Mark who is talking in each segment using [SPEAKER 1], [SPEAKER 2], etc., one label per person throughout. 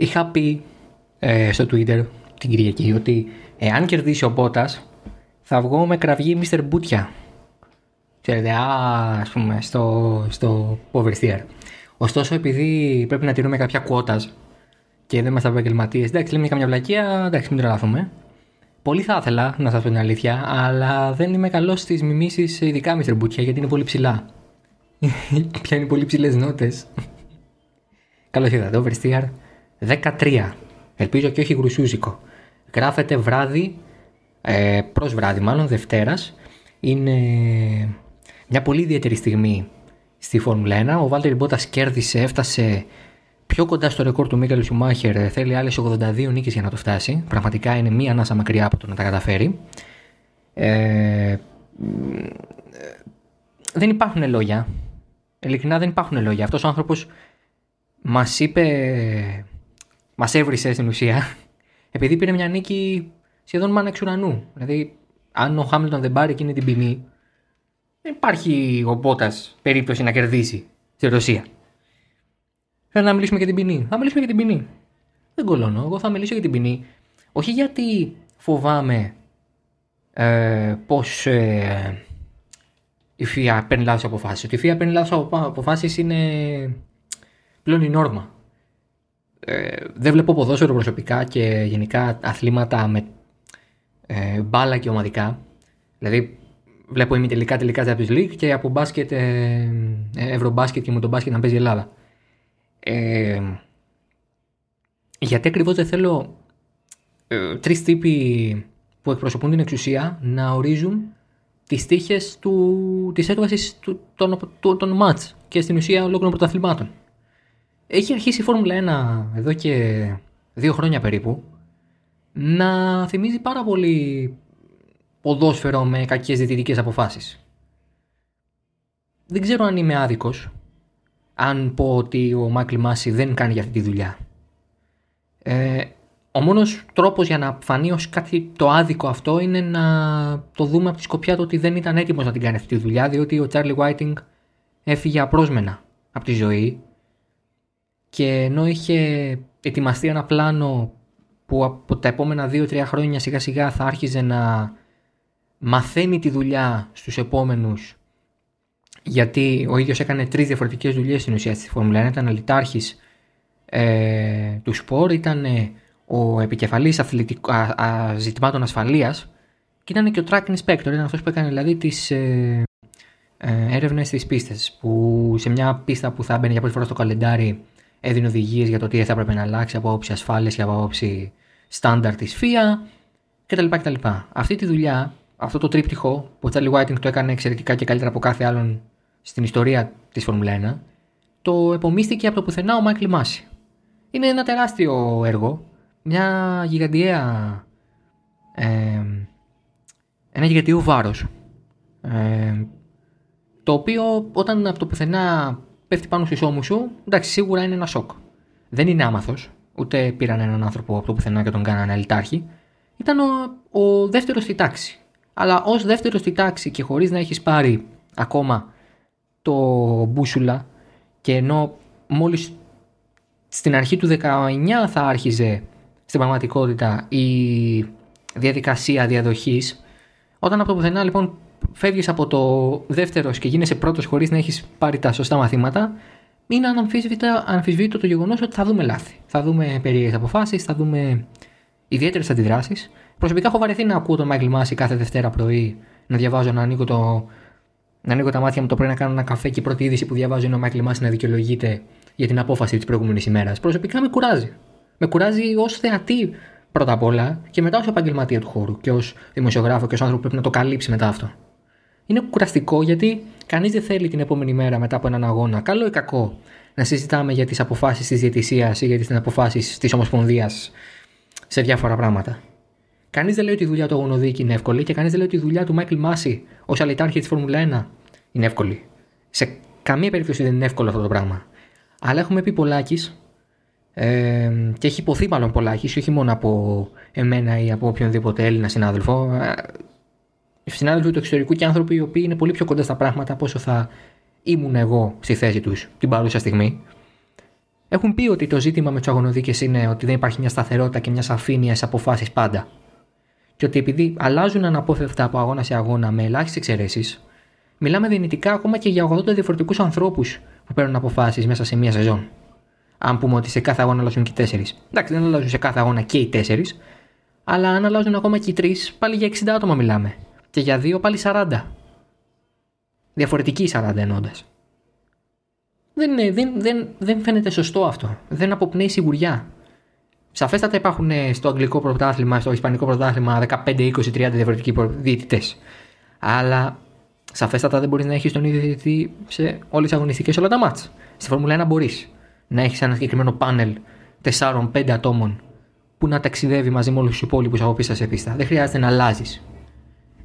[SPEAKER 1] Είχα πει ε, στο Twitter την Κυριακή ότι εάν κερδίσει ο Μπότας, θα βγω με κραυγή Mr. Μπούτια. Ξέρετε, α, ας πούμε, στο, στο Oversteer. Ωστόσο, επειδή πρέπει να τηρούμε κάποια κουότα και δεν είμαστε επαγγελματίες, εντάξει, λέμε καμιά βλακεία, εντάξει, μην τρελαθούμε. Πολύ θα ήθελα να σας πω την αλήθεια, αλλά δεν είμαι καλός στις μιμήσεις, ειδικά Mr. Μπούτια, γιατί είναι πολύ ψηλά. Πιάνει πολύ ψηλές νότες. Καλώς ήρθατε, Oversteer 13. Ελπίζω και όχι γρουσούζικο. Γράφεται βράδυ, ε, προς βράδυ μάλλον, Δευτέρας. Είναι μια πολύ ιδιαίτερη στιγμή στη Φόρμουλα 1. Ο Βάλτερ Μπότας κέρδισε, έφτασε πιο κοντά στο ρεκόρ του Μίκαλ Σουμάχερ. Θέλει άλλες 82 νίκες για να το φτάσει. Πραγματικά είναι μία ανάσα μακριά από το να τα καταφέρει. Ε, δεν υπάρχουν λόγια. Ειλικρινά δεν υπάρχουν λόγια. Αυτός ο άνθρωπος μας είπε, μας έβρισε στην ουσία, επειδή πήρε μια νίκη σχεδόν μάνα εξ ουρανού. Δηλαδή, αν ο Χάμιλτον δεν πάρει εκείνη την ποινή, δεν υπάρχει ο Μπότας περίπτωση να κερδίσει στη Ρωσία. Θέλω να μιλήσουμε για την ποινή. Θα μιλήσουμε για την ποινή. Δεν κολώνω. Εγώ θα μιλήσω για την ποινή. Όχι γιατί φοβάμαι ε, πώς ε, η ΦΙΑ παίρνει λάθος αποφάσεις. Ότι η ΦΙΑ παίρνει λάθος αποφάσεις είναι πλέον η νόρμα. Ε, δεν βλέπω ποδόσφαιρο προσωπικά και γενικά αθλήματα με ε, μπάλα και ομαδικά. Δηλαδή, βλέπω ημιτελικά τελικά Champions League και από μπάσκετ, ε, ε, ευρωμπάσκετ και με τον μπάσκετ να παίζει η Ελλάδα. Ε, γιατί ακριβώς δεν θέλω ε, τρεις τύποι που εκπροσωπούν την εξουσία να ορίζουν τις τύχες της έκβασης των, των, των μάτς και στην ουσία ολόκληρων πρωταθλημάτων. Έχει αρχίσει η Φόρμουλα 1 εδώ και δύο χρόνια περίπου να θυμίζει πάρα πολύ ποδόσφαιρο με κακές διαιτητικές αποφάσεις. Δεν ξέρω αν είμαι άδικος αν πω ότι ο Μάικλ Μάση δεν κάνει για αυτή τη δουλειά. Ε, ο μόνος τρόπος για να φανεί ως κάτι το άδικο αυτό είναι να το δούμε από τη σκοπιά του ότι δεν ήταν έτοιμος να την κάνει αυτή τη δουλειά διότι ο Τσάρλι Βάιτινγκ έφυγε απρόσμενα από τη ζωή και ενώ είχε ετοιμαστεί ένα πλάνο που από τα επόμενα 2-3 χρόνια σιγά σιγά θα άρχιζε να μαθαίνει τη δουλειά στους επόμενους γιατί ο ίδιος έκανε τρεις διαφορετικές δουλειές στην ουσία στη Φόρμουλα 1 ήταν αλυτάρχης ε, του σπορ, ήταν ο επικεφαλής α, α, ζητημάτων ασφαλείας και ήταν και ο track inspector, ήταν αυτός που έκανε δηλαδή τις ε, ε, έρευνες στις πίστες που σε μια πίστα που θα μπαίνει για πρώτη φορά στο καλεντάρι έδινε οδηγίες για το τι θα έπρεπε να αλλάξει από άποψη ασφάλειας και από άποψη στάνταρ της FIA κτλ. κτλ. Αυτή τη δουλειά, αυτό το τρίπτυχο που ο Τσάλι Whiting το έκανε εξαιρετικά και καλύτερα από κάθε άλλον στην ιστορία της Φόρμουλα 1, το επομίστηκε από το πουθενά ο Μάικλ Μάση. Είναι ένα τεράστιο έργο, μια γιγαντιαία. Ε, ένα γιγαντιαίο βάρος. Ε, το οποίο όταν από το πουθενά πέφτει πάνω στου ώμου σου, εντάξει, σίγουρα είναι ένα σοκ. Δεν είναι άμαθος, ούτε πήραν έναν άνθρωπο από το πουθενά και τον κάνανε αλυτάρχη. Ήταν ο, ο δεύτερος στη τάξη. Αλλά ως δεύτερος στη τάξη και χωρίς να έχεις πάρει ακόμα το μπούσουλα και ενώ μόλις στην αρχή του 19 θα άρχιζε στην πραγματικότητα η διαδικασία διαδοχής όταν από το πουθενά λοιπόν φεύγεις από το δεύτερος και γίνεσαι πρώτος χωρίς να έχεις πάρει τα σωστά μαθήματα, είναι αναμφισβήτητο το γεγονός ότι θα δούμε λάθη. Θα δούμε περίεργες αποφάσεις, θα δούμε ιδιαίτερες αντιδράσεις. Προσωπικά έχω βαρεθεί να ακούω τον Μάικλ Μάση κάθε Δευτέρα πρωί να διαβάζω, να ανοίγω, το... να ανοίγω τα μάτια μου το πρωί να κάνω ένα καφέ και η πρώτη είδηση που διαβάζω είναι ο Μάικλ Μάση να δικαιολογείται για την απόφαση της προηγούμενης ημέρας. Προσωπικά με κουράζει. Με κουράζει ως θεατή πρώτα απ' όλα και μετά ως επαγγελματία του χώρου και ως δημοσιογράφο και ως άνθρωπο που πρέπει να το καλύψει μετά αυτό είναι κουραστικό γιατί κανείς δεν θέλει την επόμενη μέρα μετά από έναν αγώνα, καλό ή κακό, να συζητάμε για τις αποφάσεις της διαιτησίας ή για τις αποφάσεις της Ομοσπονδίας σε διάφορα πράγματα. Κανείς δεν λέει ότι η δουλειά του αγωνοδίκη είναι εύκολη και κανείς δεν λέει ότι η δουλειά του Μάικλ Μάση ως αλυτάρχη της Φόρμουλα 1 είναι εύκολη. Σε καμία περίπτωση δεν είναι εύκολο αυτό το πράγμα. Αλλά έχουμε πει πολλάκι ε, και έχει υποθεί μάλλον πολλάκι, όχι μόνο από εμένα ή από οποιονδήποτε Έλληνα συνάδελφο συνάδελφοι του εξωτερικού και άνθρωποι οι οποίοι είναι πολύ πιο κοντά στα πράγματα από όσο θα ήμουν εγώ στη θέση τους την παρούσα στιγμή. Έχουν πει ότι το ζήτημα με τους αγωνοδίκες είναι ότι δεν υπάρχει μια σταθερότητα και μια σαφήνεια σε αποφάσεις πάντα. Και ότι επειδή αλλάζουν αναπόφευκτα από αγώνα σε αγώνα με ελάχιστες εξαιρέσεις, μιλάμε δυνητικά ακόμα και για 80 διαφορετικούς ανθρώπους που παίρνουν αποφάσεις μέσα σε μία σεζόν. Αν πούμε ότι σε κάθε αγώνα αλλάζουν και οι 4. Εντάξει, δεν αλλάζουν σε κάθε αγώνα και οι 4, αλλά αν αλλάζουν ακόμα και οι 3, πάλι για 60 άτομα μιλάμε. Και για 2 πάλι 40. Διαφορετική 40 ενώντα. Δεν, δεν, δεν, δεν φαίνεται σωστό αυτό. Δεν αποπνέει σιγουριά. Σαφέστατα υπάρχουν ε, στο αγγλικό πρωτάθλημα, στο ισπανικό πρωτάθλημα 15, 20, 30 διαφορετικοί διαιτητές. Αλλά σαφέστατα δεν μπορείς να έχεις τον ίδιο διαιτητή σε όλες τις αγωνιστικές όλα τα μάτσα. Στη Φόρμουλα 1 μπορείς να έχεις ένα συγκεκριμένο πάνελ 4-5 ατόμων που να ταξιδεύει μαζί με όλους τους υπόλοιπους από πίστα σε πίστα. Δεν χρειάζεται να αλλάζεις.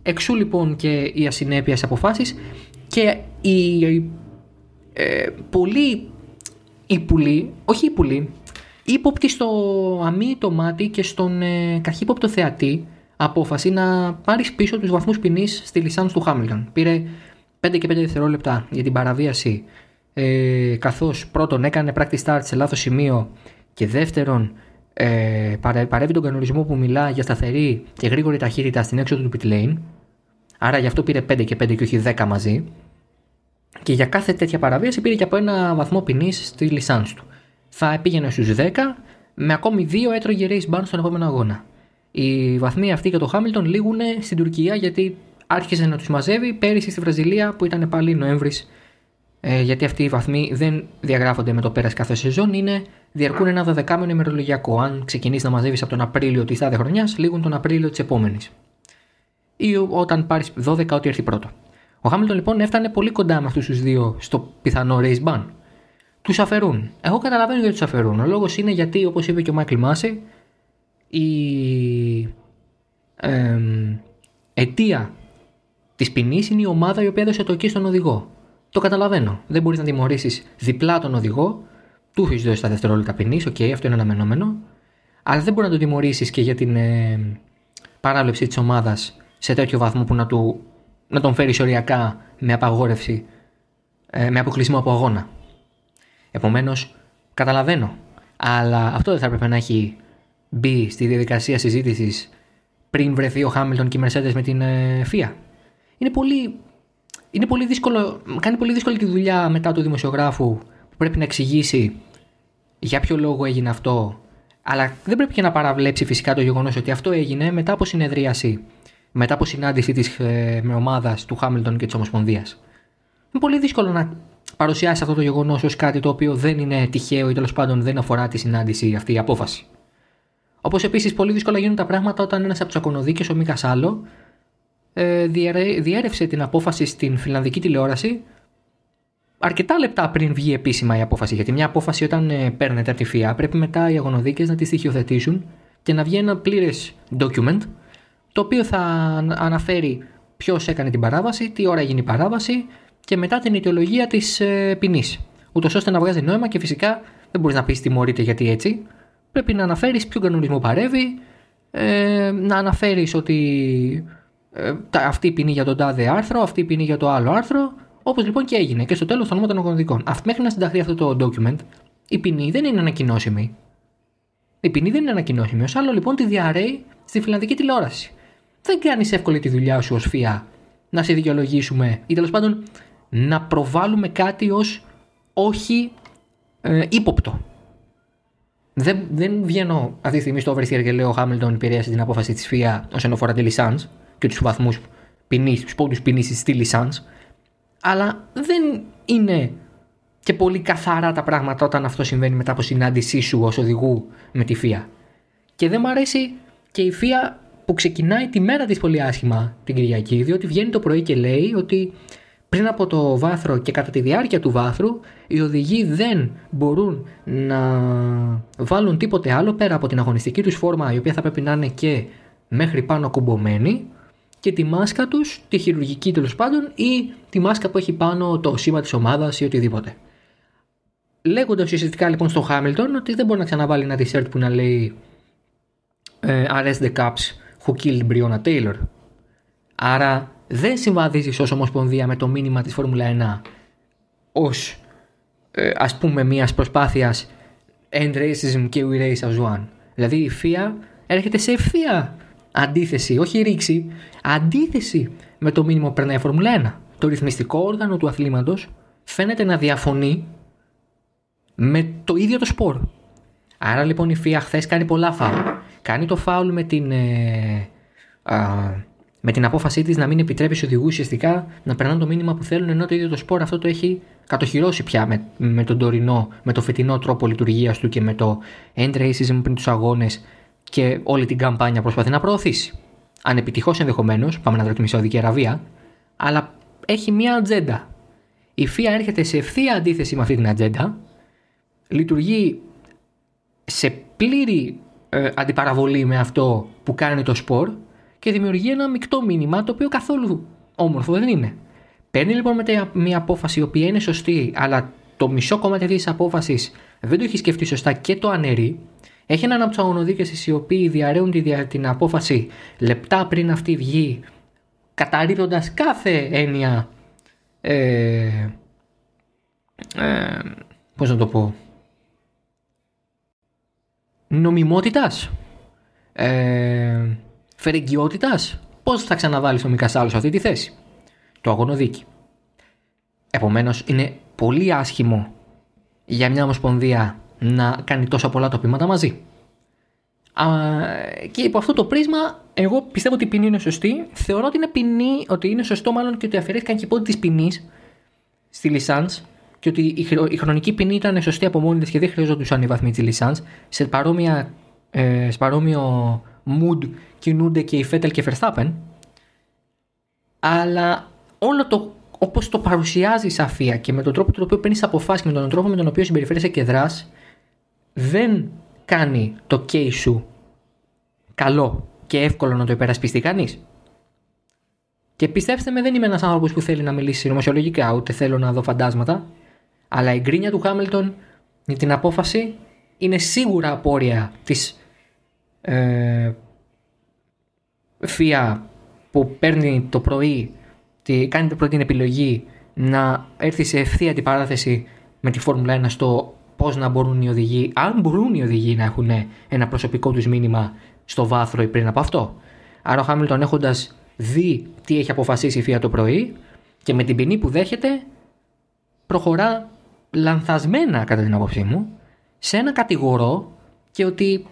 [SPEAKER 1] Εξού λοιπόν και η ασυνέπεια σε αποφάσεις και η ε, πολύ υπουλή, όχι υπουλή, ύποπτη στο αμύ το μάτι και στον ε, καχύποπτο θεατή απόφαση να πάρεις πίσω τους βαθμούς ποινής στη λισάνς του Χάμιλτον. Πήρε 5 και 5 δευτερόλεπτα για την παραβίαση, ε, καθώς πρώτον έκανε practice start σε λάθος σημείο και δεύτερον ε, παρεύει τον κανονισμό που μιλά για σταθερή και γρήγορη ταχύτητα στην έξοδο του pit lane. Άρα γι' αυτό πήρε 5 και 5 και όχι 10 μαζί. Και για κάθε τέτοια παραβίαση πήρε και από ένα βαθμό ποινής στη λισάνς του. Θα πήγαινε στους 10, με ακόμη 2 έτρωγε race ban στον επόμενο αγώνα. Οι βαθμοί αυτοί για το Χάμιλτον λήγουν στην Τουρκία γιατί άρχισε να τους μαζεύει πέρυσι στη Βραζιλία που ήταν πάλι Νοέμβρης. Ε, γιατί αυτοί οι βαθμοί δεν διαγράφονται με το πέρας κάθε σεζόν, είναι, διαρκούν ένα δεκάμενο ημερολογιακό. Αν ξεκινήσει να μαζεύεις από τον Απρίλιο τη τάδε χρονιάς, λήγουν τον Απρίλιο της επόμενης. Ή όταν πάρεις 12, ό,τι έρθει πρώτο. Ο Χάμιλτον λοιπόν έφτανε πολύ κοντά με αυτούς τους δύο στο πιθανό race ban. Τους αφαιρούν. Εγώ καταλαβαίνω γιατί τους αφαιρούν. Ο λόγος είναι γιατί, όπως είπε και ο Μάικλ Μάση, η ε, αιτία της ποινής είναι η ομάδα η οποία έδωσε το εκεί στον οδηγό. Το καταλαβαίνω. Δεν μπορείς να τιμωρήσεις διπλά τον οδηγό. Του έχεις δώσει τα δευτερόλεπτα ποινής. OK, okay, αυτό είναι αναμενόμενο. Αλλά δεν μπορείς να τον τιμωρήσεις και για την ε, παράληψη της ομάδας σε τέτοιο βαθμό που να του να τον φέρει οριακά με απαγόρευση, ε, με αποκλεισμό από αγώνα. Επομένως, καταλαβαίνω. Αλλά αυτό δεν θα έπρεπε να έχει μπει στη διαδικασία συζήτησης πριν βρεθεί ο Χάμιλτον και η Mercedes με την ε, FIA. Είναι πολύ, είναι πολύ δύσκολο, κάνει πολύ δύσκολη τη δουλειά μετά του δημοσιογράφου που πρέπει να εξηγήσει για ποιο λόγο έγινε αυτό. Αλλά δεν πρέπει και να παραβλέψει φυσικά το γεγονός ότι αυτό έγινε μετά από συνεδρίαση μετά από συνάντηση της ε, ομάδας του Χάμιλτον και της Ομοσπονδίας. Είναι πολύ δύσκολο να παρουσιάσεις αυτό το γεγονός ως κάτι το οποίο δεν είναι τυχαίο ή τέλος πάντων δεν αφορά τη συνάντηση αυτή η απόφαση. Όπως επίσης πολύ δύσκολα γίνουν τα πράγματα όταν ένας από τους ακονοδίκες, ο Μίκας Άλλο, ε, διέρευσε την απόφαση στην φιλανδική τηλεόραση αρκετά λεπτά πριν βγει επίσημα η απόφαση. Γιατί μια απόφαση όταν ε, παίρνεται από τη ΦΙΑ πρέπει μετά οι αγωνοδίκε να τη στοιχειοθετήσουν και να βγει ένα πλήρες document το οποίο θα αναφέρει ποιος έκανε την παράβαση, τι ώρα έγινε η παράβαση και μετά την αιτιολογία της ε, ποινής. Ούτως ώστε να βγάζει νόημα και φυσικά δεν μπορείς να πεις τιμωρείται γιατί έτσι. Πρέπει να αναφέρεις ποιο κανονισμό παρεύει, ε, να αναφέρεις ότι ε, αυτή η ποινή για τον τάδε άρθρο, αυτή η ποινή για το άλλο άρθρο, όπως λοιπόν και έγινε. Και στο τέλος το νόμο των ογκονδικών. Μέχρι να συνταχθεί αυτό το document, η ποινή δεν είναι ανακοινώσιμη. Η ποινή δεν είναι ανακοινώσιμη. Ω άλλο λοιπόν τη διαρρέει στη φιλανδική τηλεόραση δεν κάνεις εύκολη τη δουλειά σου ως φιά να σε δικαιολογήσουμε ή τέλος πάντων να προβάλλουμε κάτι ως όχι ε, ύποπτο. Δεν, δεν βγαίνω αυτή τη στιγμή στο Oversteer και λέω Χάμιλτον επηρέασε την απόφαση της ΦΙΑ όσον αφορά τη Λισάνς και τους βαθμούς ποινής, τους πόντους ποινή στη Λισάνς. Αλλά δεν είναι και πολύ καθαρά τα πράγματα όταν αυτό συμβαίνει μετά από συνάντησή σου ως οδηγού με τη ΦΙΑ. Και δεν μου αρέσει και η ΦΙΑ που ξεκινάει τη μέρα της πολύ άσχημα την Κυριακή, διότι βγαίνει το πρωί και λέει ότι πριν από το βάθρο και κατά τη διάρκεια του βάθρου οι οδηγοί δεν μπορούν να βάλουν τίποτε άλλο πέρα από την αγωνιστική τους φόρμα η οποία θα πρέπει να είναι και μέχρι πάνω κουμπωμένη και τη μάσκα τους, τη χειρουργική τέλος πάντων ή τη μάσκα που έχει πάνω το σήμα της ομάδας ή οτιδήποτε. Λέγοντας ουσιαστικά λοιπόν στο Χάμιλτον ότι δεν μπορεί να ξαναβάλει ένα t-shirt που να λέει ε, Arrest the Caps who killed Breonna Taylor. Άρα δεν συμβαδίζεις ως Ομοσπονδία με το μήνυμα της Φόρμουλα 1 ως ε, ας πούμε μιας προσπάθειας end racism και we race as one. Δηλαδή η FIA έρχεται σε ευθεία αντίθεση, όχι ρήξη, αντίθεση με το μήνυμα που περνάει η Φόρμουλα 1. Το ρυθμιστικό όργανο του αθλήματος φαίνεται να διαφωνεί με το ίδιο το σπορ. Άρα λοιπόν η FIA χθες κάνει πολλά φάουλ. Κάνει το φάουλ με την, ε, με την απόφασή της να μην επιτρέπει στους οδηγούς ουσιαστικά να περνάνε το μήνυμα που θέλουν, ενώ το ίδιο το σπορ αυτό το έχει κατοχυρώσει πια με, με τον τωρινό, με το φετινό τρόπο λειτουργίας του και με το end racism πριν τους αγώνες και όλη την καμπάνια προσπαθεί να προωθήσει. Ανεπιτυχώς ενδεχομένως, πάμε να δούμε τη Σαουδική Αραβία, αλλά έχει μία ατζέντα. Η FIA έρχεται σε ευθεία αντίθεση με αυτή την ατζέντα, λειτουργεί σε πλήρη ε, αντιπαραβολή με αυτό που κάνει το σπορ και δημιουργεί ένα μεικτό μήνυμα το οποίο καθόλου όμορφο δεν είναι. Παίρνει λοιπόν μετά μια απόφαση η οποία είναι σωστή, αλλά το μισό κομμάτι της απόφασης δεν το έχει σκεφτεί σωστά και το αναιρεί. Έχει έναν από τους αγωνοδίκες οι οποίοι διαρρέουν την απόφαση λεπτά πριν αυτή βγει, καταρρύπτοντας κάθε έννοια. Ε, ε, πώς να το πω νομιμότητας ε, φερεγγιότητας. Πώς θα ξαναβάλεις τον Μικασάλο σε αυτή τη θέση; Το αγωνοδίκη επομένως είναι πολύ άσχημο για μια ομοσπονδία να κάνει τόσα πολλά τοπήματα μαζί. Α, και υπό αυτό το πρίσμα, εγώ πιστεύω ότι η ποινή είναι σωστή. Θεωρώ ότι είναι ποινή, ότι είναι σωστό μάλλον και ότι αφαιρέθηκαν και πόντι της ποινής στη Λισάντ και ότι η χρονική ποινή ήταν σωστή από μόνη της και δεν χρειαζόντουσαν οι βαθμοί της Λισάντ. Σε, παρόμοια, ε, σε παρόμοιο mood κινούνται και οι Φέτελ και Verstappen. Αλλά όλο το όπως το παρουσιάζει η Σαφία και με τον τρόπο τον οποίο παίρνεις αποφάσεις και με τον τρόπο με τον οποίο συμπεριφέρεσαι και δράς, δεν κάνει το case σου καλό και εύκολο να το υπερασπιστεί κανείς. Και πιστέψτε με, δεν είμαι ένας άνθρωπος που θέλει να μιλήσει συνωμοσιολογικά, ούτε θέλω να δω φαντάσματα. Αλλά η γκρίνια του Χάμιλτον για την απόφαση είναι σίγουρα απόρρια της ε, ΦΙΑ που παίρνει το πρωί, τη, κάνει το πρωί την επιλογή να έρθει σε ευθεία αντιπαράθεση με τη Φόρμουλα 1 στο πώς να μπορούν οι οδηγοί, αν μπορούν οι οδηγοί να έχουν ένα προσωπικό τους μήνυμα στο βάθρο ή πριν από αυτό. Άρα ο Χάμιλτον έχοντας δει τι έχει αποφασίσει η ΦΙΑ το πρωί και με την ποινή που δέχεται προχωρά λανθασμένα κατά την άποψή μου σε ένα κατηγορώ και ότι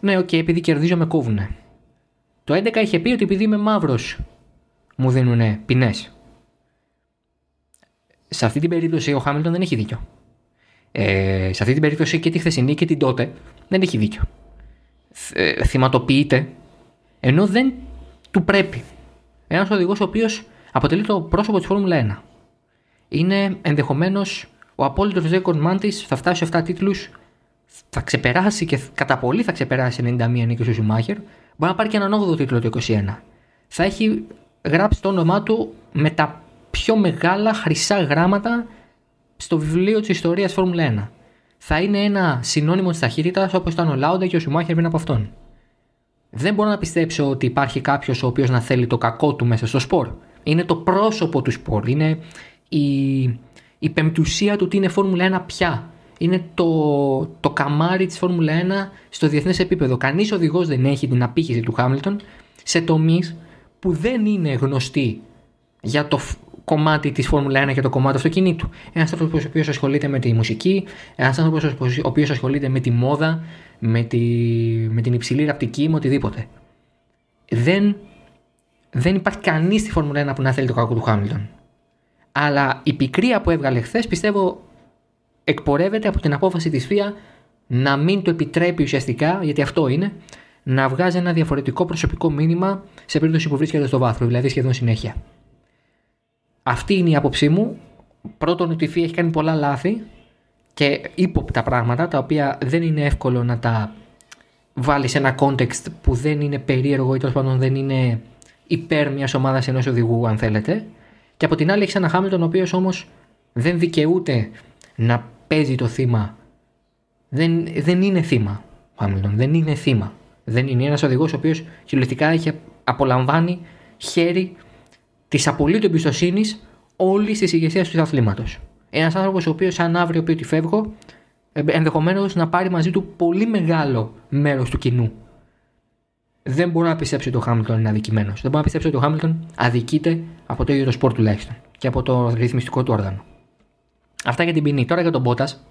[SPEAKER 1] ναι, OK, okay, επειδή κερδίζω με κόβουνε. Το 11 είχε πει ότι επειδή είμαι μαύρος μου δίνουν ποινές. Σε αυτή την περίπτωση ο Χάμιλτον δεν έχει δίκιο. Ε, σε αυτή την περίπτωση και τη χθεσινή και την τότε δεν έχει δίκιο. Ε, θυματοποιείται ενώ δεν του πρέπει. Ένας οδηγός ο οποίος αποτελεί το πρόσωπο της Φόρμουλα 1. Είναι ενδεχομένως ο απόλυτος ρεκόρ μάντη θα φτάσει σε 7 τίτλους, θα ξεπεράσει και κατά πολύ θα ξεπεράσει 91 νίκη του Σουμάχερ. Μπορεί να πάρει και έναν 8ο τίτλο το 21. Θα έχει γράψει το όνομά του με τα πιο μεγάλα χρυσά γράμματα στο βιβλίο της ιστορίας Φόρμουλα 1. Θα είναι ένα συνώνυμο της ταχύτητας όπως ήταν ο Λάουντα και ο Σουμάχερ πριν από αυτόν. Δεν μπορώ να πιστέψω ότι υπάρχει κάποιος ο οποίος να θέλει το κακό του μέσα στο σπορ. Είναι το πρόσωπο του σπορ. Είναι η, η πεμπτουσία του τι είναι Φόρμουλα 1 πια. Είναι το, το καμάρι της Φόρμουλα 1 στο διεθνές επίπεδο. Κανείς οδηγός δεν έχει την απήχηση του Χάμιλτον σε τομείς που δεν είναι γνωστοί για το κομμάτι της Φόρμουλα 1 και το κομμάτι του αυτοκινήτου. Ένας άνθρωπος ο οποίος ασχολείται με τη μουσική, ένας άνθρωπος ο οποίο ασχολείται με τη μόδα, με, τη, με την υψηλή ραπτική, με οτιδήποτε. Δεν, δεν υπάρχει κανείς στη Φόρμουλα 1 που να θέλει το κακό του Χάμιλτον. Αλλά η πικρία που έβγαλε χθες πιστεύω εκπορεύεται από την απόφαση της ΦΙΑ να μην το επιτρέπει ουσιαστικά, γιατί αυτό είναι, να βγάζει ένα διαφορετικό προσωπικό μήνυμα σε περίπτωση που βρίσκεται στο βάθρο, δηλαδή σχεδόν συνέχεια. Αυτή είναι η άποψή μου. Πρώτον, ότι η ΦΙΑ έχει κάνει πολλά λάθη και ύποπτα πράγματα, τα οποία δεν είναι εύκολο να τα βάλεις σε ένα context που δεν είναι περίεργο ή τέλος πάντων δεν είναι υπέρ μιας ομάδας ενός οδηγού, αν θέλετε. Και από την άλλη έχεις ένα Χάμιλτον ο οποίος όμως δεν δικαιούται να παίζει το θύμα. Δεν, δεν είναι θύμα. Ο Χάμιλτον δεν είναι θύμα. Δεν είναι ένας οδηγός ο οποίος κυριολεκτικά έχει απολαμβάνει χέρι της απολύτω εμπιστοσύνης όλης της ηγεσίας του αθλήματος. Ένας άνθρωπος ο οποίος, αν αύριο πει ότι φεύγω, ενδεχομένως να πάρει μαζί του πολύ μεγάλο μέρος του κοινού. Δεν μπορώ να πιστέψω ότι ο Χάμιλτον είναι αδικημένος. Δεν μπορώ να πιστέψω ότι ο Χάμιλτον αδικείται από το ίδιο το σπορ τουλάχιστον και από το ρυθμιστικό του όργανο. Αυτά για την ποινή. Τώρα για τον Μπότας.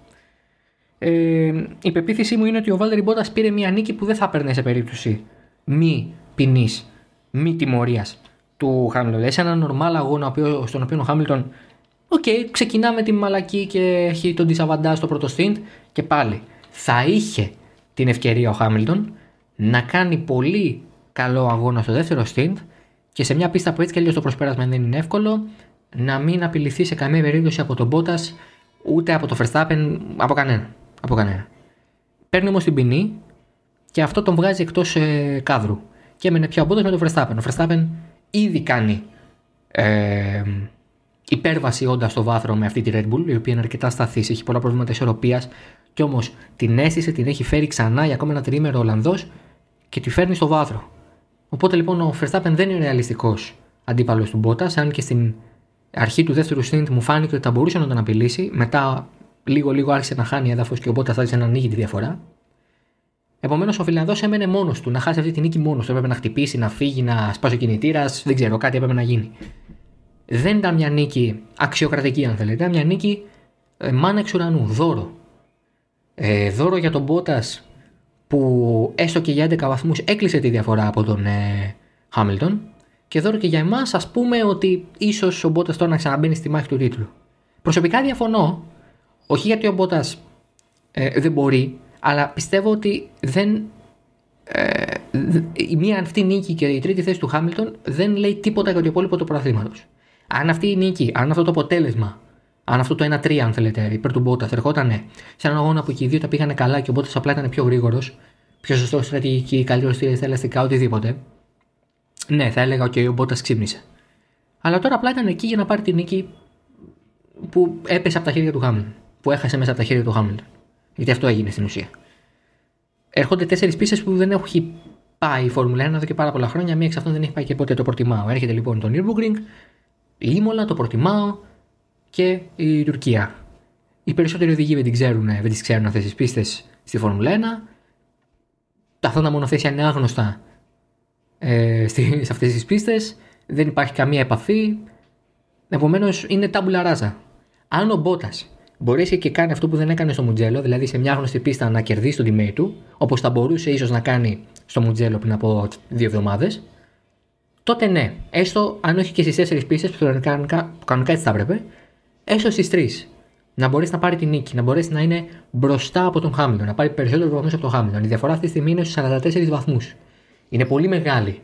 [SPEAKER 1] Ε, η πεποίθησή μου είναι ότι ο Βάλτερη Μπότας πήρε μια νίκη που δεν θα παίρνει σε περίπτωση μη ποινής, μη τιμωρίας του Χάμιλτον. σε ένα νορμάλ αγώνα στον οποίο ο Χάμιλτον OK, okay, ξεκινάμε τη μαλακή και έχει τον Τισαβαντά στο πρώτο stint και πάλι θα είχε την ευκαιρία ο Χάμιλτον να κάνει πολύ καλό αγώνα στο δεύτερο stint και σε μια πίστα που έτσι και αλλιώς το προσπέρασμα δεν είναι εύκολο να μην απειληθεί σε καμία περίπτωση από τον Μπότας ούτε από το Verstappen, από κανένα. Από κανένα. Παίρνει όμως την ποινή και αυτό τον βγάζει εκτός ε, κάδρου. Και έμενε πια ο Μπότας με τον Verstappen. Ο Verstappen ήδη κάνει ε, υπέρβαση όντας στο βάθρο με αυτή τη Red Bull, η οποία είναι αρκετά σταθής, έχει πολλά προβλήματα ισορροπίας. Και όμως την αίσθηση την έχει φέρει ξανά για ακόμα ένα τριήμερο Ολλανδός και τη φέρνει στο βάθρο. Οπότε λοιπόν ο Verstappen δεν είναι ρεαλιστικός αντίπαλος του Μπότας, αν και στην αρχή του δεύτερου stint μου φάνηκε ότι θα μπορούσε να τον απειλήσει. Μετά λίγο-λίγο άρχισε να χάνει έδαφος και ο Μπότας άρχισε να ανοίγει τη διαφορά. Επομένως ο Φιλανδός έμενε μόνος του, να χάσει αυτή τη νίκη μόνος του. Έπρεπε να χτυπήσει, να φύγει, να σπάσει ο κινητήρας, δεν ξέρω, κάτι έπρεπε να γίνει. Δεν ήταν μια νίκη αξιοκρατική, αν θέλετε, ήταν μια νίκη ε, μάνα εξ ουρανού, δώρο. Ε, δώρο για τον Μπότας που έστω και για 11 βαθμούς έκλεισε τη διαφορά από τον ε, Χάμιλτον. Και δώρο και για εμάς, ας πούμε ότι ίσως ο Μπότας τώρα να ξαναμπαίνει στη μάχη του τίτλου. Προσωπικά διαφωνώ, όχι γιατί ο Μπότας ε, δεν μπορεί, αλλά πιστεύω ότι δεν. Ε, η μία αυτή νίκη και η τρίτη θέση του Χάμιλτον δεν λέει τίποτα για το υπόλοιπο του πρωταθλήματο. Αν αυτή η νίκη, αν αυτό το αποτέλεσμα, αν αυτό το 1-3, αν θέλετε, υπέρ του Μπότα, ερχόταν σε έναν αγώνα που και οι δύο τα πήγανε καλά και ο Μπότα απλά ήταν πιο γρήγορος, πιο σωστός στρατηγική, καλύτερο στη ελαστικά, οτιδήποτε, ναι, θα έλεγα ότι ο Μπότα ξύπνησε. Αλλά τώρα απλά ήταν εκεί για να πάρει τη νίκη που έπεσε από τα χέρια του Χάμιλτον. Που έχασε μέσα από τα χέρια του Χάμιλτον. Γιατί αυτό έγινε στην ουσία. Έρχονται τέσσερις πίστες που δεν έχει πάει η Φόρμουλα 1 εδώ και πάρα πολλά χρόνια. Μία εξ αυτών δεν έχει πάει και ποτέ το προτιμάω. Έρχεται λοιπόν το Nürburgring, η Ήμολα, το προτιμάω και η Τουρκία. Οι περισσότεροι οδηγοί δεν, ξέρουν, δεν τις ξέρουν αυτές τις πίστες στη Φόρμουλα 1. Αυτά τα μονοθέσια είναι άγνωστα ε, σε αυτές τις πίστες. Δεν υπάρχει καμία επαφή. Επομένως είναι τάμπουλα ράζα. Αν ο Μπότας μπορέσει και κάνει αυτό που δεν έκανε στο Μουτζέλο, δηλαδή σε μια γνωστή πίστα να κερδίσει τον teammate του, όπως θα μπορούσε ίσως να κάνει στο Μουτζέλο πριν από δύο εβδομάδες, τότε ναι, έστω αν όχι και στις τέσσερις πίστες που κανονικά, κανονικά έτσι θα έπρεπε, έστω στις τρεις. Να μπορέσει να πάρει την νίκη, να μπορέσει να είναι μπροστά από τον Χάμιλτον, να πάρει περισσότερου βαθμού από τον Χάμιλτον. Η διαφορά αυτή τη στιγμή είναι στους 44 βαθμούς. Είναι πολύ μεγάλη.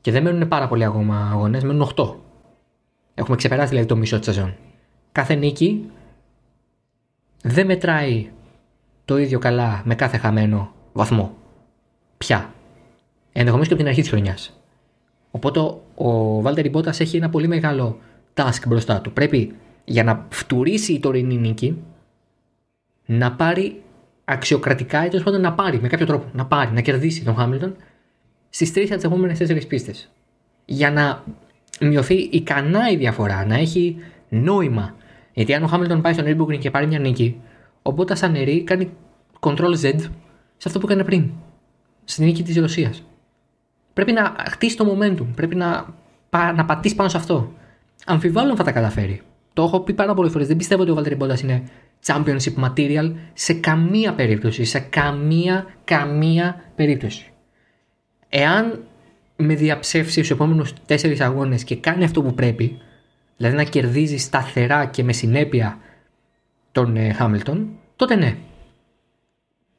[SPEAKER 1] Και δεν μένουν πάρα πολλοί ακόμα αγώνες, μένουν 8. Έχουμε ξεπεράσει δηλαδή το μισό της σεζόν. Κάθε νίκη δεν μετράει το ίδιο καλά με κάθε χαμένο βαθμό. Πια. Ενδεχομένως και από την αρχή της χρονιάς. Οπότε ο Βάλτερ Μπότας έχει ένα πολύ μεγάλο task μπροστά του. Πρέπει για να φτουρήσει η τωρινή νίκη να πάρει αξιοκρατικά ή τέλος πάντων να πάρει με κάποιο τρόπο. Να πάρει, να κερδίσει τον Χάμιλτον στις τρεις από τις επόμενες τέσσερις πίστες. Για να μειωθεί ικανά η διαφορά, να έχει νόημα. Γιατί αν ο Χάμιλτον πάει στον Nürburgring και πάρει μια νίκη, ο Μπότας σαν νερή κάνει Ctrl Z σε αυτό που έκανε πριν. Στην νίκη της Ρωσίας. Πρέπει να χτίσει το momentum. Πρέπει να, να πατήσει πάνω σε αυτό. Αμφιβάλλω αν θα τα καταφέρει. Το έχω πει πάρα πολλές φορές. Δεν πιστεύω ότι ο Βαλτερή Μπότα είναι championship material σε καμία περίπτωση. Σε καμία, καμία περίπτωση. Εάν με διαψεύσει στους επόμενους τέσσερις αγώνες και κάνει αυτό που πρέπει, δηλαδή να κερδίζει σταθερά και με συνέπεια τον Χάμιλτον, τότε ναι.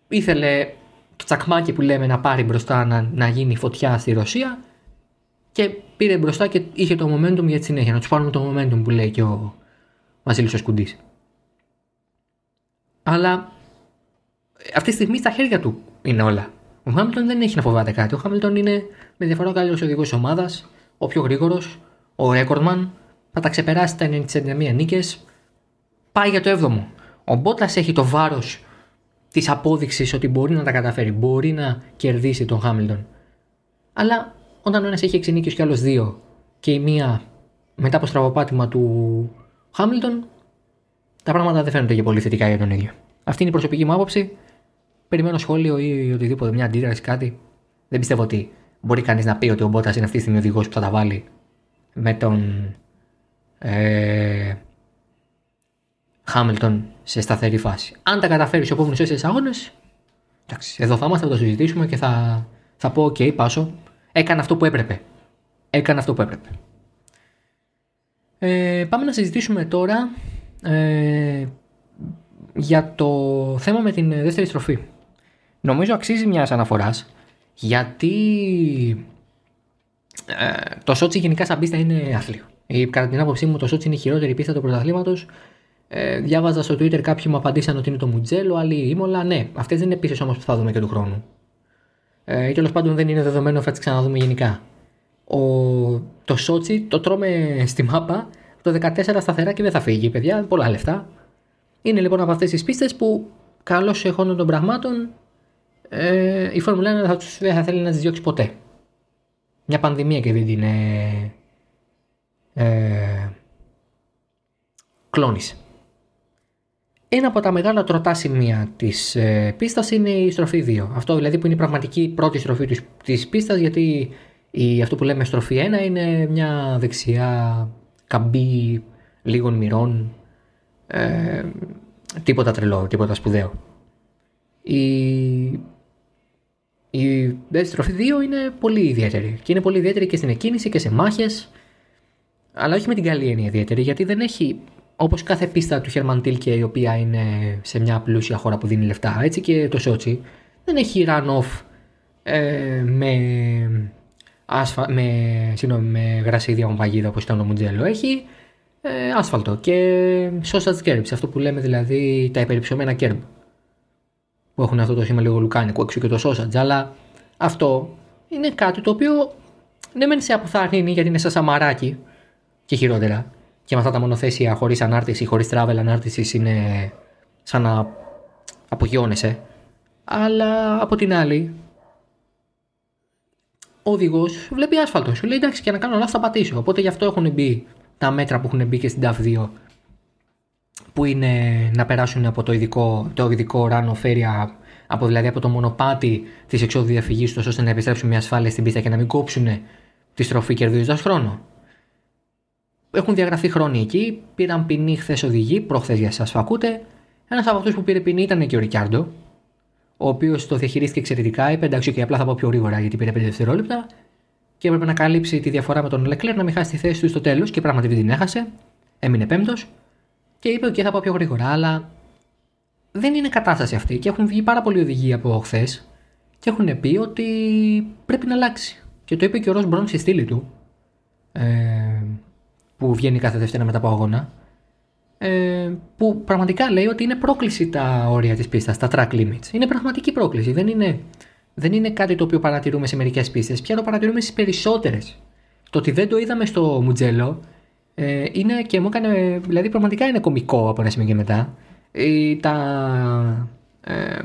[SPEAKER 1] Ήθελε το τσακμάκι που λέμε να πάρει μπροστά να, να γίνει φωτιά στη Ρωσία και πήρε μπροστά και είχε το momentum για τη συνέχεια. Να τους πάρουμε το momentum που λέει και ο Βασίλης ο Σκουντή. Αλλά αυτή τη στιγμή στα χέρια του είναι όλα. Ο Χάμιλτον δεν έχει να φοβάται κάτι. Ο Χάμιλτον είναι με διαφορά ο καλύτερος οδηγός της ομάδας, ο πιο γρήγορος, ο ρέκορμαν. Θα τα ξεπεράσει τα 91 νίκες. Πάει για το 7ο. Ο Μπότλα έχει το βάρος της απόδειξης ότι μπορεί να τα καταφέρει. Μπορεί να κερδίσει τον Χάμιλτον. Αλλά όταν ο ένας έχει 6 νίκες και άλλος 2 και η μία μετά από στραβοπάτημα του Χάμιλτον, τα πράγματα δεν φαίνονται και πολύ θετικά για τον ίδιο. Αυτή είναι η προσωπική μου άποψη. Περιμένω σχόλιο ή οτιδήποτε, μια αντίδραση, κάτι. Δεν πιστεύω ότι μπορεί κανείς να πει ότι ο Μπότας είναι αυτή τη στιγμή ο οδηγός που θα τα βάλει με τον ε, Χάμιλτον σε σταθερή φάση. Αν τα καταφέρεις στου επόμενου 4 αγώνες, εντάξει, εδώ θα είμαστε, θα το συζητήσουμε και θα, θα πω: OK, πάσο. Έκανε αυτό που έπρεπε. Έκανε αυτό που έπρεπε. Ε, πάμε να συζητήσουμε τώρα ε, για το θέμα με την δεύτερη στροφή. Νομίζω αξίζει μιας αναφοράς γιατί ε, το Σότσι γενικά σαν πίστα είναι άθλιο. Ε, κατά την άποψή μου, το Σότσι είναι η χειρότερη πίστα του πρωταθλήματος. Ε, διάβαζα στο Twitter κάποιοι μου απαντήσαν ότι είναι το Μουτζέλο, άλλοι η Ήμολα. Ναι, αυτές δεν είναι πίστες όμως που θα δούμε και του χρόνου. Ε, Τέλος πάντων, δεν είναι δεδομένο θα τι ξαναδούμε γενικά. Ο, το Σότσι το τρώμε στη μάπα το 14 σταθερά και δεν θα φύγει, παιδιά. Πολλά λεφτά. Είναι λοιπόν από αυτές τις πίστες που καλώς εχόντων των πραγμάτων ε, η Φόρμουλα 1 δεν θα, δεν θα θέλει να τις διώξει ποτέ. Μια πανδημία και δεν την ε, ε, κλώνησε. Ένα από τα μεγάλα τροτά σημεία της ε, πίστας είναι η στροφή 2. Αυτό δηλαδή που είναι η πραγματική πρώτη στροφή της πίστας, γιατί η, αυτό που λέμε στροφή 1 είναι μια δεξιά καμπή λίγων μοιρών. Ε, τίποτα τρελό, τίποτα σπουδαίο. Η η δεύτερη στροφή 2 είναι πολύ ιδιαίτερη. Και είναι πολύ ιδιαίτερη και στην εκκίνηση και σε μάχες. Αλλά όχι με την καλή έννοια ιδιαίτερη, γιατί δεν έχει όπως κάθε πίστα του Χέρμαν Τίλκε, η οποία είναι σε μια πλούσια χώρα που δίνει λεφτά, έτσι και το Σότσι, δεν έχει run-off ε, με, ασφα... με, συγνώμη, με γρασίδια παγίδα όπως ήταν το Μουτζέλο. Έχει ε, άσφαλτο και sausage curbs, αυτό που λέμε δηλαδή τα υπερυψωμένα κέρμπ που έχουν αυτό το σήμα λίγο λουκάνικο έξω και το sausage, αλλά αυτό είναι κάτι το οποίο δεν μένει σε αποθαρρύνει γιατί είναι σαν σαμαράκι και χειρότερα. Και με αυτά τα μονοθέσια χωρίς ανάρτηση, χωρίς travel ανάρτησης είναι σαν να απογειώνεσαι. Αλλά από την άλλη, ο οδηγός βλέπει άσφαλτο. Σου λέει εντάξει και να κάνω λάθο θα πατήσω. Οπότε γι' αυτό έχουν μπει τα μέτρα που έχουν μπει και στην DAF 2 που είναι να περάσουν από το ειδικό, το ειδικό ράνο φέρια, από, δηλαδή από το μονοπάτι της εξόδου διαφυγής ώστε να επιστρέψουν μια ασφάλεια στην πίστα και να μην κόψουν τη στροφή κερδίζοντας χρόνο. Έχουν διαγραφεί χρόνοι εκεί, πήραν ποινή χθες οδηγοί, προχθές για εσά που ακούτε. Ένας από αυτούς που πήρε ποινή ήταν και ο Ρικιάρντο, ο οποίος το διαχειρίστηκε εξαιρετικά. Είπε εντάξει, και απλά θα πω πιο γρήγορα γιατί πήρε 5 δευτερόλεπτα και έπρεπε να καλύψει τη διαφορά με τον Λεκλέρ να μην χάσει τη θέση του στο τέλος και πράγματι την έχασε. Έμεινε πέμπτος και είπε: OK, θα πάω πιο γρήγορα. Αλλά δεν είναι κατάσταση αυτή. Και έχουν βγει πάρα πολλοί οδηγοί από χθες και έχουν πει ότι πρέπει να αλλάξει. Και το είπε και ο Ρο Μπρόν στη στήλη του, ε, που βγαίνει κάθε Δευτέρα μετά από αγώνα. Ε, που πραγματικά λέει ότι είναι πρόκληση τα όρια της πίστας, τα track limits. Είναι πραγματική πρόκληση. Δεν είναι, δεν είναι κάτι το οποίο παρατηρούμε σε μερικές πίστες, πια το παρατηρούμε στις περισσότερες. Το ότι δεν το είδαμε στο Μουτζέλο ε, είναι και μου έκανε, δηλαδή πραγματικά είναι κωμικό από ένα σημείο και μετά. Ε, τα, ε,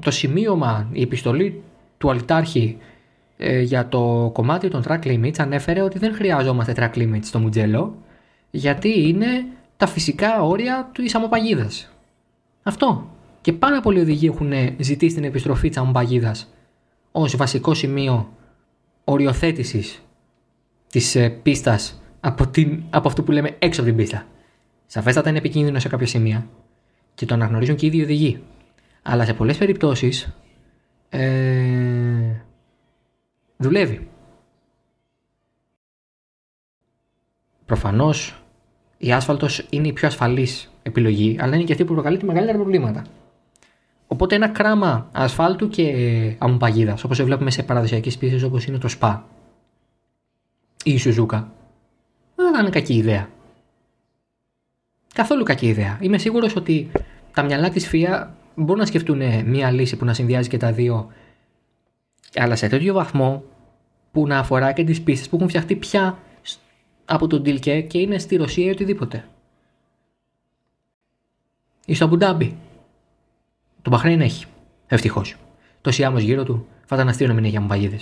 [SPEAKER 1] το σημείωμα, η επιστολή του Αλτάρχη ε, για το κομμάτι των track limits ανέφερε ότι δεν χρειάζομαστε track limits στο Μουτζέλο γιατί είναι τα φυσικά όρια του Ισαμοπαγίδας. Αυτό. Και πάρα πολλοί οδηγοί έχουν ζητήσει την επιστροφή της Αμοπαγίδας ως βασικό σημείο οριοθέτησης της ε, πίστας από, την, από αυτό που λέμε έξω από την πίστα. Σαφέστατα είναι επικίνδυνο σε κάποια σημεία και το αναγνωρίζουν και οι ίδιοι οδηγοί. Αλλά σε πολλές περιπτώσεις ε, δουλεύει. Προφανώς η άσφαλτος είναι η πιο ασφαλής επιλογή, αλλά είναι και αυτή που προκαλεί τη μεγαλύτερα προβλήματα. Οπότε ένα κράμα ασφάλτου και αμμοπαγίδας, όπως βλέπουμε σε παραδοσιακές πίστε όπως είναι το ΣΠΑ ή η Σουζούκα, δεν θα είναι κακή ιδέα. Καθόλου κακή ιδέα. Είμαι σίγουρος ότι τα μυαλά της ΦΙΑ μπορούν να σκεφτούν μία λύση που να συνδυάζει και τα δύο αλλά σε τέτοιο βαθμό που να αφορά και τις πίστες που έχουν φτιαχτεί πια από τον Τίλκε και είναι στη Ρωσία ή οτιδήποτε. Ή στο Αμπουντάμπι. Το Μπαχρέιν έχει. Ευτυχώς. Το Σιάμο γύρω του θα ήταν αστείο να μην έχει αμπαγίδε.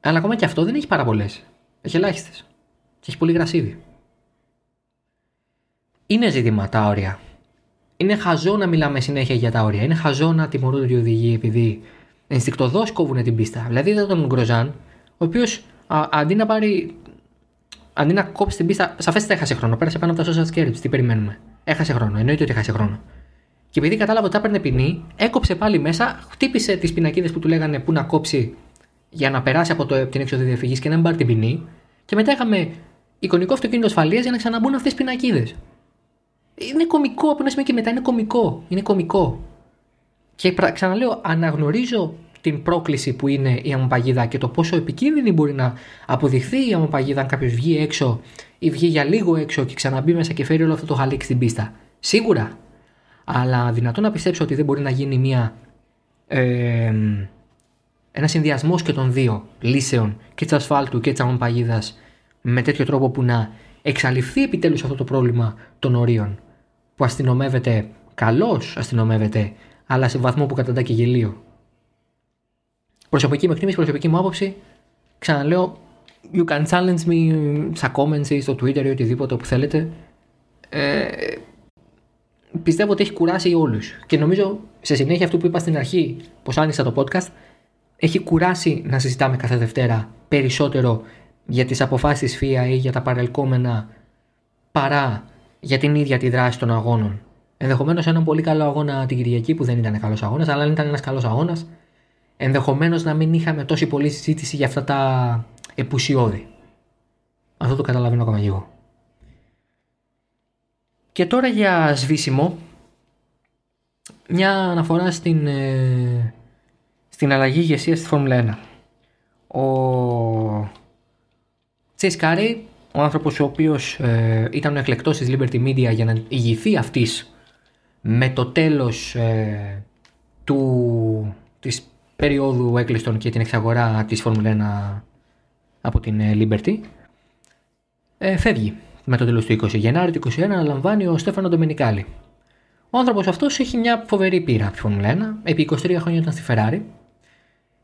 [SPEAKER 1] Αλλά ακόμα και αυτό δεν έχει πάρα πολλέ. Έχει ελάχιστες. Και έχει πολύ γρασίδι. Είναι ζήτημα τα όρια. είναι χαζό να μιλάμε συνέχεια για τα όρια. Είναι χαζό να τιμωρούνται οι οδηγοί επειδή ενστικτοδός κόβουν την πίστα. Δηλαδή είδα τον Γκροζάν, ο οποίος αντί να πάρει. Αντί να κόψει την πίστα, σαφέστατα έχασε χρόνο. Πέρασε πάνω από τα social scripts. Τι περιμένουμε; Έχασε χρόνο. Εννοείται ότι έχασε χρόνο. Και επειδή κατάλαβε ότι θα έπαιρνε ποινή, έκοψε πάλι μέσα, χτύπησε τις πινακίδες που του λέγανε πού να κόψει για να περάσει από το, την έξοδο διαφυγής και να μην πάρει την ποινή. Και μετά είχαμε εικονικό αυτοκίνητο ασφαλείας για να ξαναμπούν αυτές τις πινακίδες. Είναι κωμικό από ένα σημείο και μετά είναι κωμικό. Είναι κωμικό. Και ξαναλέω, αναγνωρίζω την πρόκληση που είναι η αμοπαγίδα και το πόσο επικίνδυνη μπορεί να αποδειχθεί η αμοπαγίδα αν κάποιος βγει έξω ή βγει για λίγο έξω και ξαναμπεί μέσα και φέρει όλο αυτό το χαλίκ στην πίστα. Σίγουρα. Αλλά δυνατόν να πιστέψω ότι δεν μπορεί να γίνει μια. Ε, ένα συνδυασμός και των δύο λύσεων και της ασφάλτου και της αμοπαγίδα με τέτοιο τρόπο που να εξαλειφθεί επιτέλους αυτό το πρόβλημα των ορίων που αστυνομεύεται, καλώς αστυνομεύεται, αλλά σε βαθμό που καταντά και γελίο. Προσωπική μου εκτίμηση, προσωπική μου άποψη, ξαναλέω, you can challenge me στα comments ή στο Twitter ή οτιδήποτε που θέλετε. Ε, πιστεύω ότι έχει κουράσει όλους. Και νομίζω σε συνέχεια αυτό που είπα στην αρχή, πως άνοιξα το podcast, έχει κουράσει να συζητάμε κάθε Δευτέρα περισσότερο για τις αποφάσεις ΦΙΑ ή για τα παρελκόμενα παρά για την ίδια τη δράση των αγώνων. Ενδεχομένως έναν πολύ καλό αγώνα την Κυριακή που δεν ήταν καλός αγώνας, αλλά αν ήταν ένας καλός αγώνας, ενδεχομένως να μην είχαμε τόση πολλή συζήτηση για αυτά τα επουσιώδη. Αυτό το καταλαβαίνω ακόμα και εγώ. Και τώρα για σβήσιμο, μια αναφορά στην, ε, στην αλλαγή ηγεσίας στη Φόρμουλα 1. Ο Τσέις Κάρι ο άνθρωπος ο οποίος ε, ήταν ο εκλεκτός της Liberty Media για να ηγηθεί αυτής με το τέλος ε, του, της περίοδου έκλειστον και την εξαγορά της Φόρμουλα 1 από την ε, Liberty ε, φεύγει με το τέλος του 20 Γενάρη του 2021 αναλαμβάνει ο Στέφανο Ντομινικάλη. Ο άνθρωπος αυτός έχει μια φοβερή πείρα από τη Φόρμουλα 1 επί 23 χρόνια ήταν στη Ferrari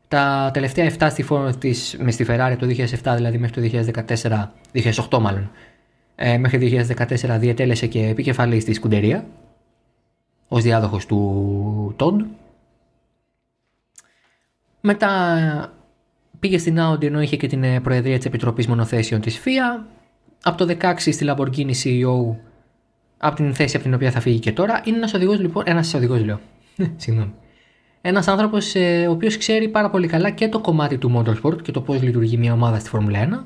[SPEAKER 1] τα τελευταία 7 στη φόρμα της, με στη Ferrari το 2007 δηλαδή μέχρι το 2014, 2008 μάλλον, ε, μέχρι το 2014 διετέλεσε και επικεφαλής στη Σκουντερία ως διάδοχος του Τόντ. Μετά πήγε στην Audi ενώ είχε και την ε, προεδρία της Επιτροπής Μονοθέσεων της FIA. Από το 16 στη Lamborghini CEO από την θέση από την οποία θα φύγει και τώρα. Είναι ένας οδηγός λοιπόν, ένας οδηγός λέω, συγγνώμη, ένας άνθρωπος ε, ο οποίος ξέρει πάρα πολύ καλά και το κομμάτι του motorsport και το πώς λειτουργεί μια ομάδα στη Φόρμουλα 1,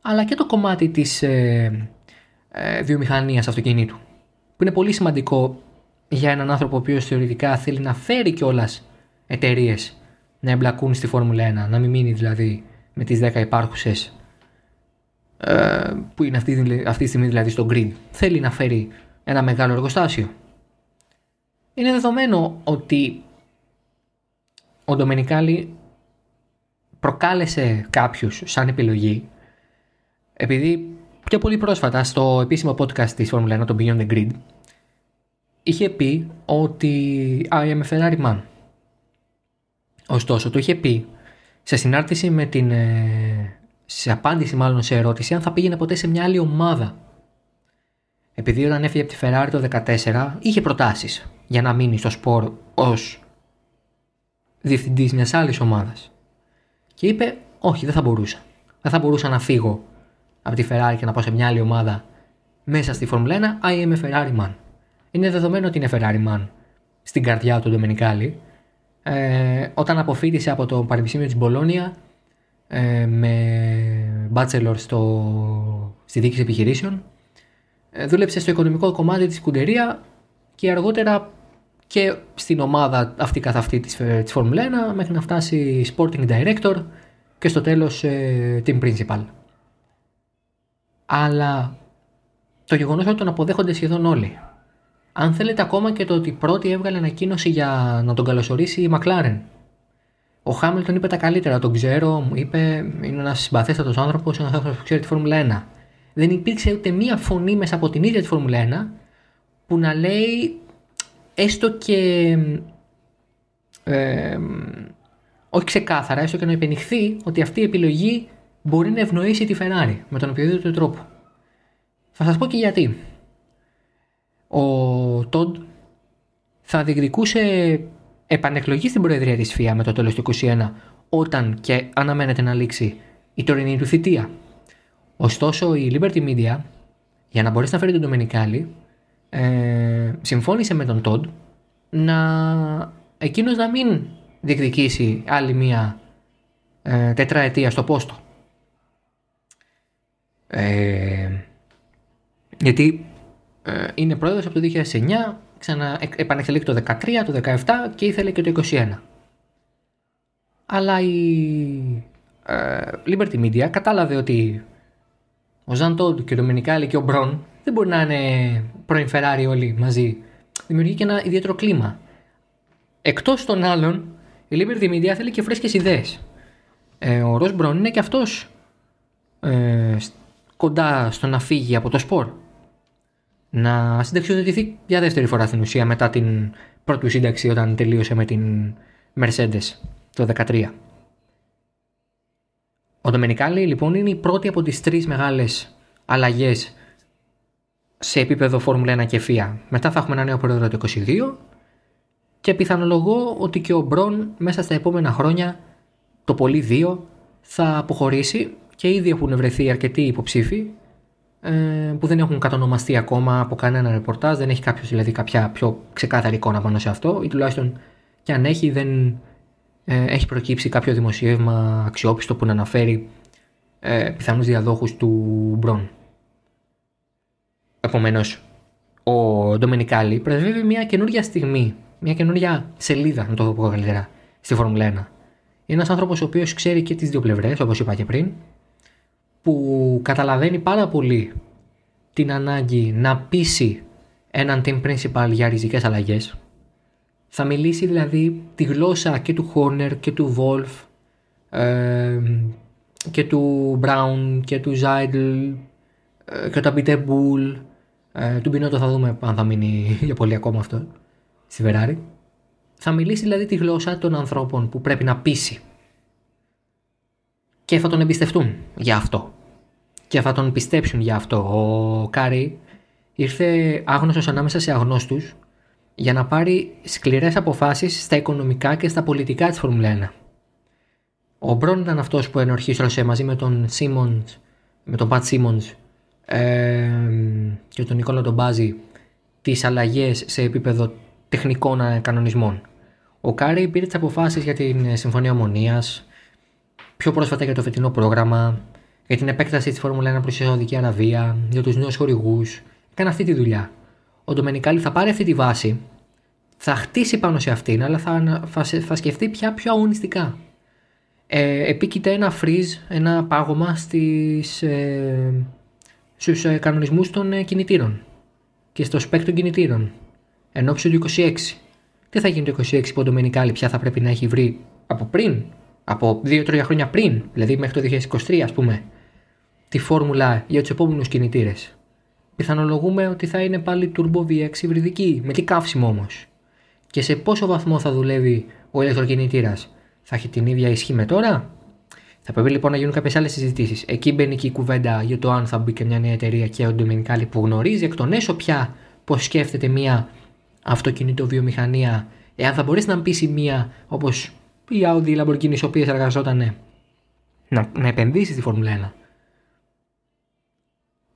[SPEAKER 1] αλλά και το κομμάτι της ε, ε, βιομηχανίας αυτοκινήτου. Που είναι πολύ σημαντικό για έναν άνθρωπο ο οποίος θεωρητικά θέλει να φέρει κιόλας εταιρείες να εμπλακούν στη Φόρμουλα 1, να μην μείνει δηλαδή με τις 10 υπάρχουσες ε, που είναι αυτή, αυτή τη στιγμή δηλαδή στο grid. Θέλει να φέρει ένα μεγάλο εργοστάσιο. Είναι δεδομένο ότι ο Ντομενικάλη προκάλεσε κάποιους σαν επιλογή επειδή πιο πολύ πρόσφατα στο επίσημο podcast της Formula 1 το Beyond the Grid είχε πει ότι I am a Ferrari man. Ωστόσο το είχε πει σε συνάρτηση με την ε, σε απάντηση μάλλον σε ερώτηση αν θα πήγαινε ποτέ σε μια άλλη ομάδα. Επειδή όταν έφυγε από τη Ferrari το 2014 είχε προτάσεις για να μείνει στο σπορ ως διευθυντής μιας άλλης ομάδας. Και είπε, Όχι, δεν θα μπορούσα. Δεν θα μπορούσα να φύγω από τη Ferrari και να πάω σε μια άλλη ομάδα μέσα στη Φόρμουλα 1. I am a Ferrari man. Είναι δεδομένο ότι είναι Ferrari man στην καρδιά του Ντομενικάλη. Ε, όταν αποφύτησε από το Πανεπιστήμιο της Μπολόνια ε, με bachelor στο, στη διοίκηση επιχειρήσεων ε, δούλεψε στο οικονομικό κομμάτι της Κουντερία και αργότερα και στην ομάδα αυτή καθ' αυτή της, ε, της Formula 1 μέχρι να φτάσει Sporting Director και στο τέλος ε, Team Principal. Αλλά το γεγονός ότι τον αποδέχονται σχεδόν όλοι. Αν θέλετε ακόμα και το ότι πρώτη έβγαλε ανακοίνωση για να τον καλωσορίσει η McLaren. Ο Χάμιλτον είπε τα καλύτερα, τον ξέρω, μου είπε είναι ένας συμπαθέστατος άνθρωπος, ένας άνθρωπος που ξέρει τη Φόρμουλα 1. Δεν υπήρξε ούτε μία φωνή μέσα από την ίδια τη Φόρμουλα 1 που να λέει έστω και ε, όχι ξεκάθαρα, έστω και να υπενηχθεί ότι αυτή η επιλογή μπορεί να ευνοήσει τη Ferrari με τον οποιοδήποτε τρόπο. Θα σας πω και γιατί. Ο Τόντ θα διεκδικούσε επανεκλογή στην Προεδρία της ΦΙΑ με το τέλος του 2021 όταν και αναμένεται να λήξει η τωρινή του θητεία. Ωστόσο η Liberty Media για να μπορέσει να φέρει τον Ντομενικάλη ε, συμφώνησε με τον Τόντ να εκείνος να μην διεκδικήσει άλλη μία ε, τετραετία στο πόστο. Ε, γιατί ε, είναι πρόεδρος από το 2009, ξανα επανεξελίχθη το 2013, το 2017 και ήθελε και το 2021. Αλλά η ε, Liberty Media κατάλαβε ότι ο Ζαν Τόντ και ο Ντομινικάλη και ο Μπρον δεν μπορεί να είναι πρώην Ferrari όλοι μαζί. Δημιουργεί και ένα ιδιαίτερο κλίμα. Εκτός των άλλων, η Liberty Media θέλει και φρέσκες ιδέες. Ε, ο Ρος Μπρον είναι και αυτός ε, κοντά στο να φύγει από το σπορ. Να συνταξιοδοτηθεί για δεύτερη φορά στην ουσία μετά την πρώτη σύνταξη όταν τελείωσε με την Mercedes το 2013. Ο Ντομενικάλη λοιπόν είναι η πρώτη από τις τρεις μεγάλες αλλαγές σε επίπεδο Φόρμουλα 1 και FIA. Μετά θα έχουμε ένα νέο πρόεδρο το 2022 και πιθανολογώ ότι και ο Μπρον μέσα στα επόμενα χρόνια, το πολύ δύο, θα αποχωρήσει και ήδη έχουν βρεθεί αρκετοί υποψήφοι ε, που δεν έχουν κατονομαστεί ακόμα από κανένα ρεπορτάζ, δεν έχει κάποιος δηλαδή κάποια πιο ξεκάθαρη εικόνα πάνω σε αυτό ή τουλάχιστον και αν έχει δεν ε, έχει προκύψει κάποιο δημοσίευμα αξιόπιστο που να αναφέρει ε, πιθανούς διαδόχους του Μπρον. Επομένως, ο Ντομενικάλη πρεσβεύει μια καινούργια στιγμή, μια καινούργια σελίδα, να το πω καλύτερα, στη Φόρμουλα 1. Είναι ένας άνθρωπος ο οποίος ξέρει και τις δύο πλευρές, όπως είπα και πριν, που καταλαβαίνει πάρα πολύ την ανάγκη να πείσει έναν team principal για ριζικές αλλαγές, θα μιλήσει δηλαδή τη γλώσσα και του Horner και του Wolf ε, και του Brown και του Ζάιντλ ε, και του Peter Bull ε, του Μπινότο θα δούμε αν θα μείνει για πολύ ακόμα αυτό στη Ferrari. Θα μιλήσει δηλαδή τη γλώσσα των ανθρώπων που πρέπει να πείσει και θα τον εμπιστευτούν για αυτό και θα τον πιστέψουν για αυτό ο Κάρι ήρθε άγνωστος ανάμεσα σε αγνώστους για να πάρει σκληρές αποφάσεις στα οικονομικά και στα πολιτικά της Φόρμουλα 1. Ο Μπρον ήταν αυτός που ενορχήστρωσε μαζί με τον Σίμονς, με τον Πατ Σίμονς ε, και τον Νικόλα Τομπάζη τις αλλαγές σε επίπεδο τεχνικών κανονισμών. Ο Κάρι πήρε τις αποφάσεις για την Συμφωνία Ομονίας, πιο πρόσφατα για το φετινό πρόγραμμα, για την επέκταση της Φόρμουλα 1 προς τη Σαουδική Αραβία, για τους νέους χορηγούς. Έκανε αυτή τη δουλειά ο Ντομενικάλι θα πάρει αυτή τη βάση, θα χτίσει πάνω σε αυτήν, αλλά θα, θα, θα σκεφτεί πια πιο αγωνιστικά. Ε, επίκειται ένα freeze, ένα πάγωμα στις, ε, στους ε, κανονισμούς των ε, κινητήρων και στο σπέκ των κινητήρων εν του 26. Τι θα γίνει το 26 που ο Ντομενικάλη πια θα πρέπει να έχει βρει από πριν, από 2-3 χρόνια πριν, δηλαδή μέχρι το 2023 ας πούμε, τη φόρμουλα για τους επόμενους κινητήρες πιθανολογούμε ότι θα είναι πάλι Turbo VX υβριδική, με τι καύσιμο όμως. Και σε πόσο βαθμό θα δουλεύει ο ηλεκτροκινητήρας, θα έχει την ίδια ισχύ με τώρα; Θα πρέπει λοιπόν να γίνουν κάποιες άλλες συζητήσεις. Εκεί μπαίνει και η κουβέντα για το αν θα μπει και μια νέα εταιρεία και ο Ντομινικάλη που γνωρίζει εκ των έσω πια πώ σκέφτεται μια αυτοκινητοβιομηχανία, εάν θα μπορέσει να πείσει μια όπως η Audi, η Lamborghini, οι οποίε εργαζόταν να, να επενδύσει στη Φόρμουλα 1.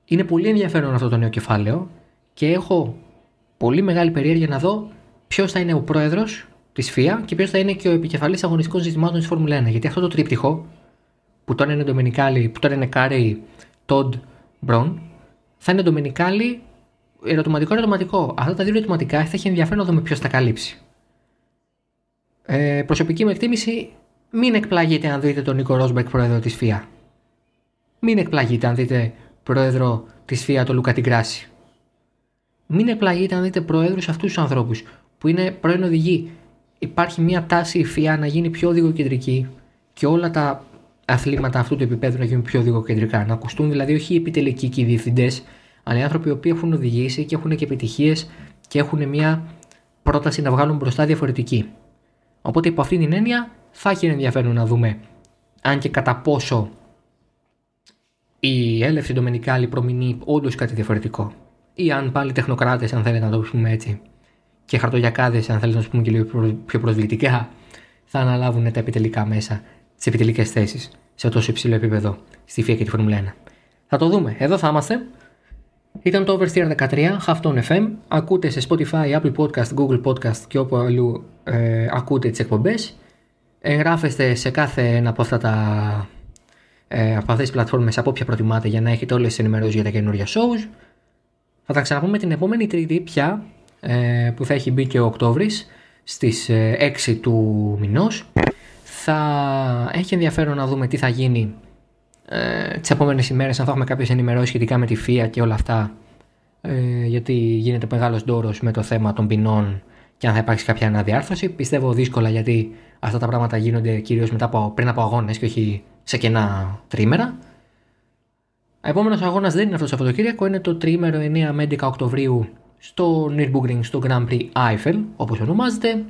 [SPEAKER 1] Είναι πολύ ενδιαφέρον αυτό το νέο κεφάλαιο και έχω πολύ μεγάλη περιέργεια να δω ποιος θα είναι ο πρόεδρος της ΦΙΑ και ποιος θα είναι και ο επικεφαλής αγωνιστικών ζητημάτων της Φόρμουλα 1. Γιατί αυτό το τρίπτυχο, που τώρα είναι Ντομινικάλη, που τώρα είναι Κάρεϊ, Τόντ, Μπρον, θα είναι Ντομινικάλη ερωτηματικό ερωτηματικό. Αυτά τα δύο ερωτηματικά θα έχει ενδιαφέρον να δούμε ποιος θα καλύψει. Ε, προσωπική μου εκτίμηση, μην εκπλαγείτε αν δείτε τον Νίκο Ρόσμπεκ πρόεδρο της ΦΙΑ. Μην εκπλαγείτε αν δείτε πρόεδρο της ΦΙΑ, τον Λούκα Τιγκράση. Μην εκπλαγείτε αν δείτε πρόεδρου αυτούς τους ανθρώπους που είναι πρώην οδηγοί. Υπάρχει μια τάση η ΦΙΑ να γίνει πιο οδηγοκεντρική και όλα τα αθλήματα αυτού του επίπεδου να γίνουν πιο οδηγοκεντρικά. Να ακουστούν δηλαδή όχι οι επιτελικοί και οι διευθυντές, αλλά οι άνθρωποι που έχουν οδηγήσει και έχουν και επιτυχίες και έχουν μια πρόταση να βγάλουν μπροστά διαφορετική. Οπότε υπό αυτήν την έννοια θα έχει ενδιαφέρον να δούμε αν και κατά πόσο η έλευση Ντομενικάλη προμηνεί όντως κάτι διαφορετικό. ή αν πάλι τεχνοκράτες, αν θέλετε να το πούμε έτσι, και χαρτογιακάδες, αν θέλετε να το πούμε και λίγο πιο προσβλητικά, θα αναλάβουν τα επιτελικά μέσα, τις επιτελικές θέσεις σε τόσο υψηλό επίπεδο στη FIA και τη Φόρμουλα 1. Θα το δούμε. Εδώ θα είμαστε. Ήταν το Oversteer 13, Halftone FM. Ακούτε σε Spotify, Apple Podcast, Google Podcast και όπου αλλού ε, ακούτε τις εκπομπές. Εγγράφεστε σε κάθε ένα από αυτά τα ε, από αυτές τις πλατφόρμες από όποια προτιμάτε για να έχετε όλες τις ενημερώσεις για τα καινούργια shows. Θα τα ξαναπούμε την επόμενη τρίτη πια ε, που θα έχει μπει και ο Οκτώβρης στις 6 ε, του μηνός. Θα έχει ενδιαφέρον να δούμε τι θα γίνει ε, τις επόμενες ημέρες αν θα έχουμε κάποιες ενημερώσεις σχετικά με τη FIA και όλα αυτά ε, γιατί γίνεται μεγάλος ντόρος με το θέμα των ποινών και αν θα υπάρξει κάποια αναδιάρθρωση. Πιστεύω δύσκολα γιατί αυτά τα πράγματα γίνονται κυρίως μετά από, πριν από αγώνες και όχι σε κενά τρίμερα. Ο επόμενος αγώνας δεν είναι αυτός το Σαββατοκύριακο, είναι το τρίμερο 9 με 11 Οκτωβρίου στο Nürburgring στο Grand Prix Eiffel, όπως ονομάζεται.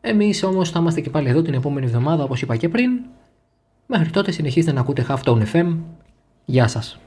[SPEAKER 1] Εμείς όμως θα είμαστε και πάλι εδώ την επόμενη εβδομάδα, όπως είπα και πριν. Μέχρι τότε συνεχίστε να ακούτε Halftone FM. Γεια σας.